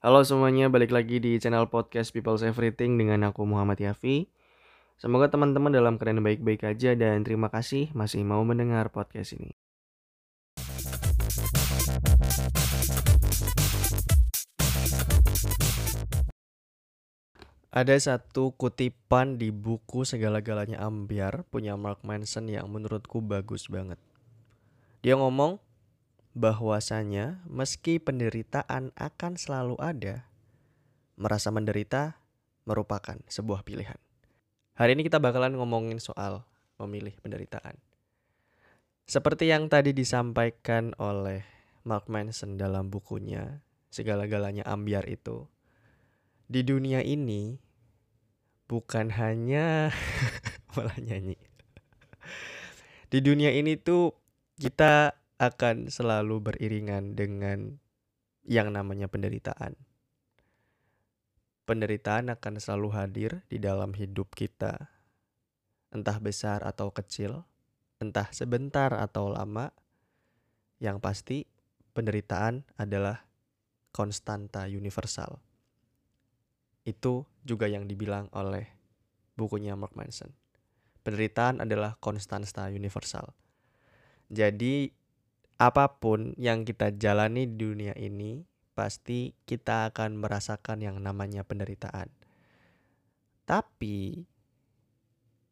Halo semuanya, balik lagi di channel podcast People's Everything dengan aku Muhammad Yafi. Semoga teman-teman dalam keadaan baik-baik aja dan terima kasih masih mau mendengar podcast ini. Ada satu kutipan di buku Segala-galanya Ambiar punya Mark Manson yang menurutku bagus banget. Dia ngomong bahwasanya meski penderitaan akan selalu ada, merasa menderita merupakan sebuah pilihan. Hari ini kita bakalan ngomongin soal memilih penderitaan. Seperti yang tadi disampaikan oleh Mark Manson dalam bukunya Segala-galanya Ambiar itu, di dunia ini bukan hanya malah nyanyi. Di dunia ini tuh kita akan selalu beriringan dengan yang namanya penderitaan. Penderitaan akan selalu hadir di dalam hidup kita. Entah besar atau kecil, entah sebentar atau lama. Yang pasti penderitaan adalah konstanta universal itu juga yang dibilang oleh bukunya Mark Manson. Penderitaan adalah konstanta universal. Jadi apa pun yang kita jalani di dunia ini pasti kita akan merasakan yang namanya penderitaan. Tapi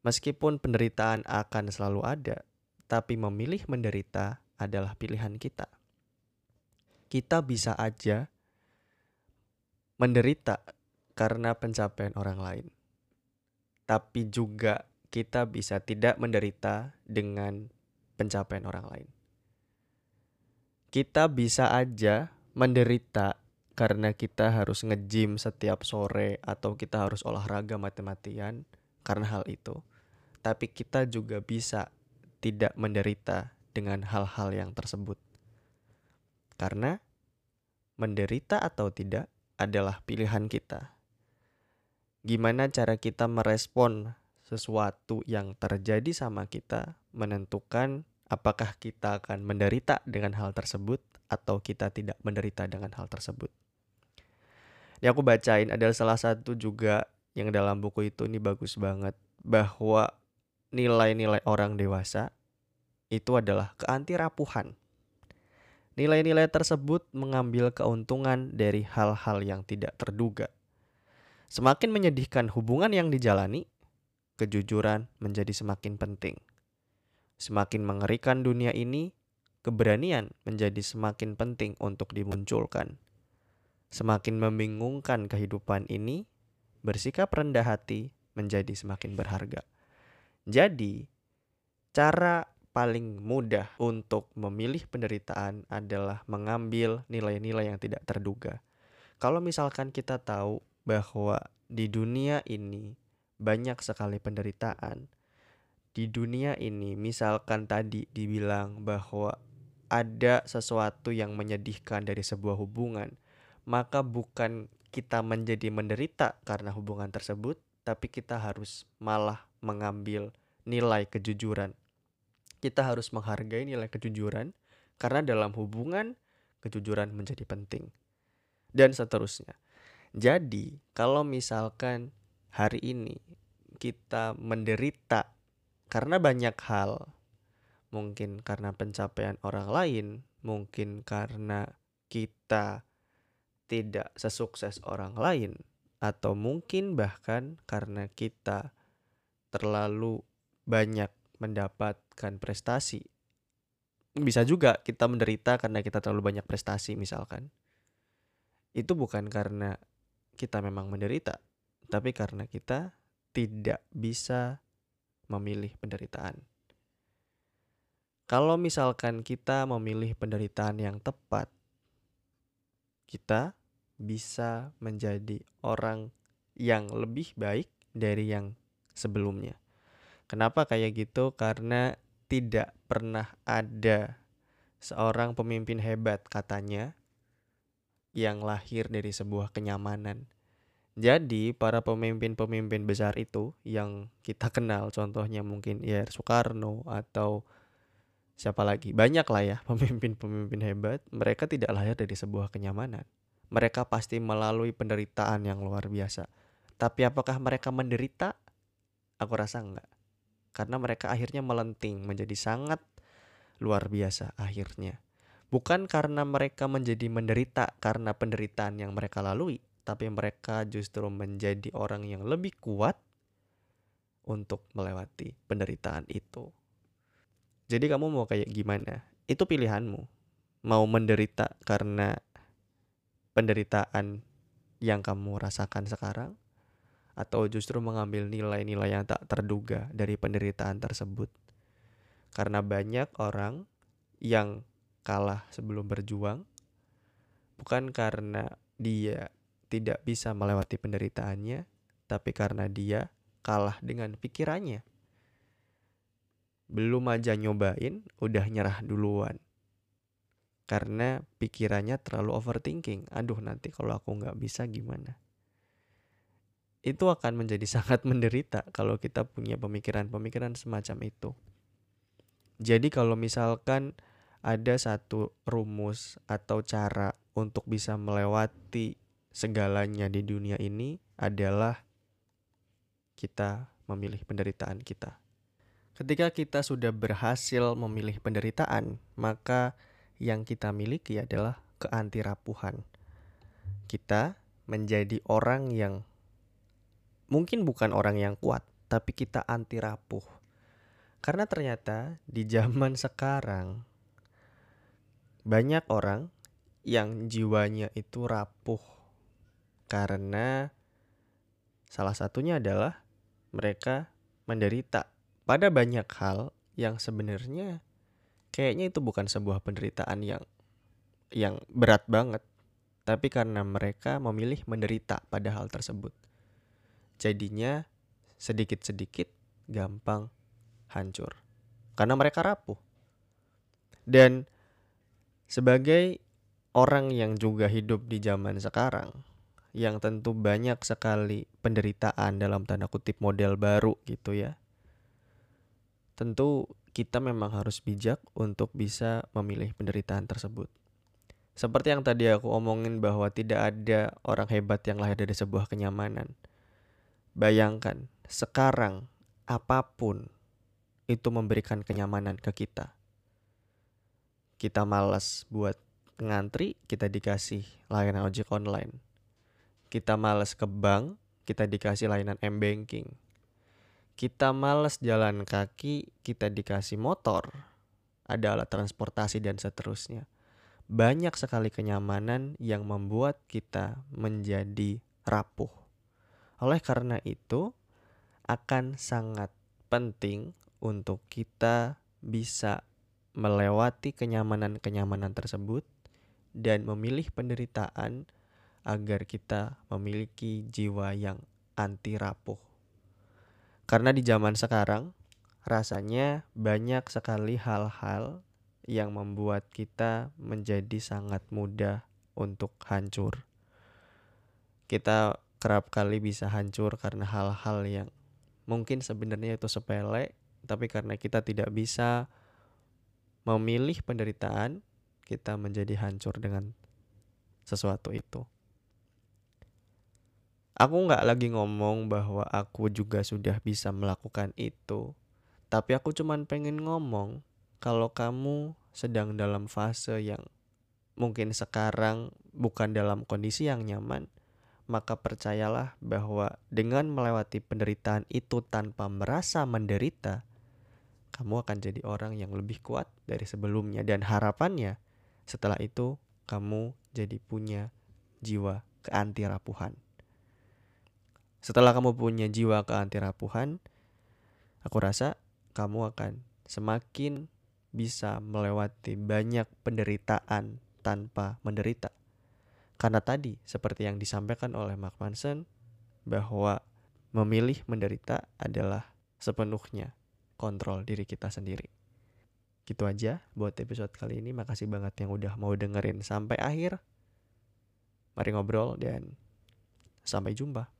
meskipun penderitaan akan selalu ada, tapi memilih menderita adalah pilihan kita. Kita bisa aja menderita karena pencapaian orang lain. Tapi juga kita bisa tidak menderita dengan pencapaian orang lain. Kita bisa aja menderita karena kita harus nge-gym setiap sore atau kita harus olahraga mati-matian karena hal itu. Tapi kita juga bisa tidak menderita dengan hal-hal yang tersebut. Karena menderita atau tidak adalah pilihan kita gimana cara kita merespon sesuatu yang terjadi sama kita menentukan apakah kita akan menderita dengan hal tersebut atau kita tidak menderita dengan hal tersebut. Yang aku bacain adalah salah satu juga yang dalam buku itu ini bagus banget bahwa nilai-nilai orang dewasa itu adalah keantirapuhan. Nilai-nilai tersebut mengambil keuntungan dari hal-hal yang tidak terduga Semakin menyedihkan hubungan yang dijalani, kejujuran menjadi semakin penting. Semakin mengerikan dunia ini, keberanian menjadi semakin penting untuk dimunculkan. Semakin membingungkan kehidupan ini, bersikap rendah hati menjadi semakin berharga. Jadi, cara paling mudah untuk memilih penderitaan adalah mengambil nilai-nilai yang tidak terduga. Kalau misalkan kita tahu bahwa di dunia ini banyak sekali penderitaan. Di dunia ini, misalkan tadi dibilang bahwa ada sesuatu yang menyedihkan dari sebuah hubungan, maka bukan kita menjadi menderita karena hubungan tersebut, tapi kita harus malah mengambil nilai kejujuran. Kita harus menghargai nilai kejujuran, karena dalam hubungan kejujuran menjadi penting, dan seterusnya. Jadi, kalau misalkan hari ini kita menderita karena banyak hal, mungkin karena pencapaian orang lain, mungkin karena kita tidak sesukses orang lain, atau mungkin bahkan karena kita terlalu banyak mendapatkan prestasi. Bisa juga kita menderita karena kita terlalu banyak prestasi, misalkan. Itu bukan karena kita memang menderita, tapi karena kita tidak bisa memilih penderitaan. Kalau misalkan kita memilih penderitaan yang tepat, kita bisa menjadi orang yang lebih baik dari yang sebelumnya. Kenapa kayak gitu? Karena tidak pernah ada seorang pemimpin hebat katanya yang lahir dari sebuah kenyamanan. Jadi para pemimpin-pemimpin besar itu yang kita kenal contohnya mungkin ya Soekarno atau siapa lagi banyak lah ya pemimpin-pemimpin hebat mereka tidak lahir dari sebuah kenyamanan mereka pasti melalui penderitaan yang luar biasa. Tapi apakah mereka menderita? Aku rasa enggak. Karena mereka akhirnya melenting menjadi sangat luar biasa akhirnya. Bukan karena mereka menjadi menderita karena penderitaan yang mereka lalui, tapi mereka justru menjadi orang yang lebih kuat untuk melewati penderitaan itu. Jadi kamu mau kayak gimana? Itu pilihanmu. Mau menderita karena penderitaan yang kamu rasakan sekarang atau justru mengambil nilai-nilai yang tak terduga dari penderitaan tersebut. Karena banyak orang yang kalah sebelum berjuang bukan karena dia tidak bisa melewati penderitaannya, tapi karena dia kalah dengan pikirannya. Belum aja nyobain udah nyerah duluan. Karena pikirannya terlalu overthinking. Aduh nanti kalau aku nggak bisa gimana? Itu akan menjadi sangat menderita kalau kita punya pemikiran-pemikiran semacam itu. Jadi kalau misalkan ada satu rumus atau cara untuk bisa melewati segalanya di dunia ini adalah kita memilih penderitaan kita Ketika kita sudah berhasil memilih penderitaan, maka yang kita miliki adalah keantirapuhan. Kita menjadi orang yang mungkin bukan orang yang kuat, tapi kita anti rapuh. Karena ternyata di zaman sekarang banyak orang yang jiwanya itu rapuh karena salah satunya adalah mereka menderita pada banyak hal yang sebenarnya kayaknya itu bukan sebuah penderitaan yang yang berat banget, tapi karena mereka memilih menderita pada hal tersebut. Jadinya sedikit-sedikit gampang hancur karena mereka rapuh. Dan sebagai orang yang juga hidup di zaman sekarang yang tentu banyak sekali penderitaan dalam tanda kutip model baru gitu ya tentu kita memang harus bijak untuk bisa memilih penderitaan tersebut. Seperti yang tadi aku omongin bahwa tidak ada orang hebat yang lahir dari sebuah kenyamanan. Bayangkan, sekarang apa pun itu memberikan kenyamanan ke kita. Kita malas buat ngantri, kita dikasih layanan ojek online. Kita malas ke bank, kita dikasih layanan m-banking kita males jalan kaki, kita dikasih motor, ada alat transportasi dan seterusnya. Banyak sekali kenyamanan yang membuat kita menjadi rapuh. Oleh karena itu, akan sangat penting untuk kita bisa melewati kenyamanan-kenyamanan tersebut dan memilih penderitaan agar kita memiliki jiwa yang anti rapuh. Karena di zaman sekarang rasanya banyak sekali hal-hal yang membuat kita menjadi sangat mudah untuk hancur. Kita kerap kali bisa hancur karena hal-hal yang mungkin sebenarnya itu sepele, tapi karena kita tidak bisa memilih penderitaan, kita menjadi hancur dengan sesuatu itu. Aku nggak lagi ngomong bahwa aku juga sudah bisa melakukan itu. Tapi aku cuman pengen ngomong kalau kamu sedang dalam fase yang mungkin sekarang bukan dalam kondisi yang nyaman, maka percayalah bahwa dengan melewati penderitaan itu tanpa merasa menderita, kamu akan jadi orang yang lebih kuat dari sebelumnya dan harapannya setelah itu kamu jadi punya jiwa keantirapuhan. Setelah kamu punya jiwa keantirapuhan, aku rasa kamu akan semakin bisa melewati banyak penderitaan tanpa menderita. Karena tadi, seperti yang disampaikan oleh Mark Manson, bahwa memilih menderita adalah sepenuhnya kontrol diri kita sendiri. Gitu aja buat episode kali ini. Makasih banget yang udah mau dengerin sampai akhir. Mari ngobrol dan sampai jumpa.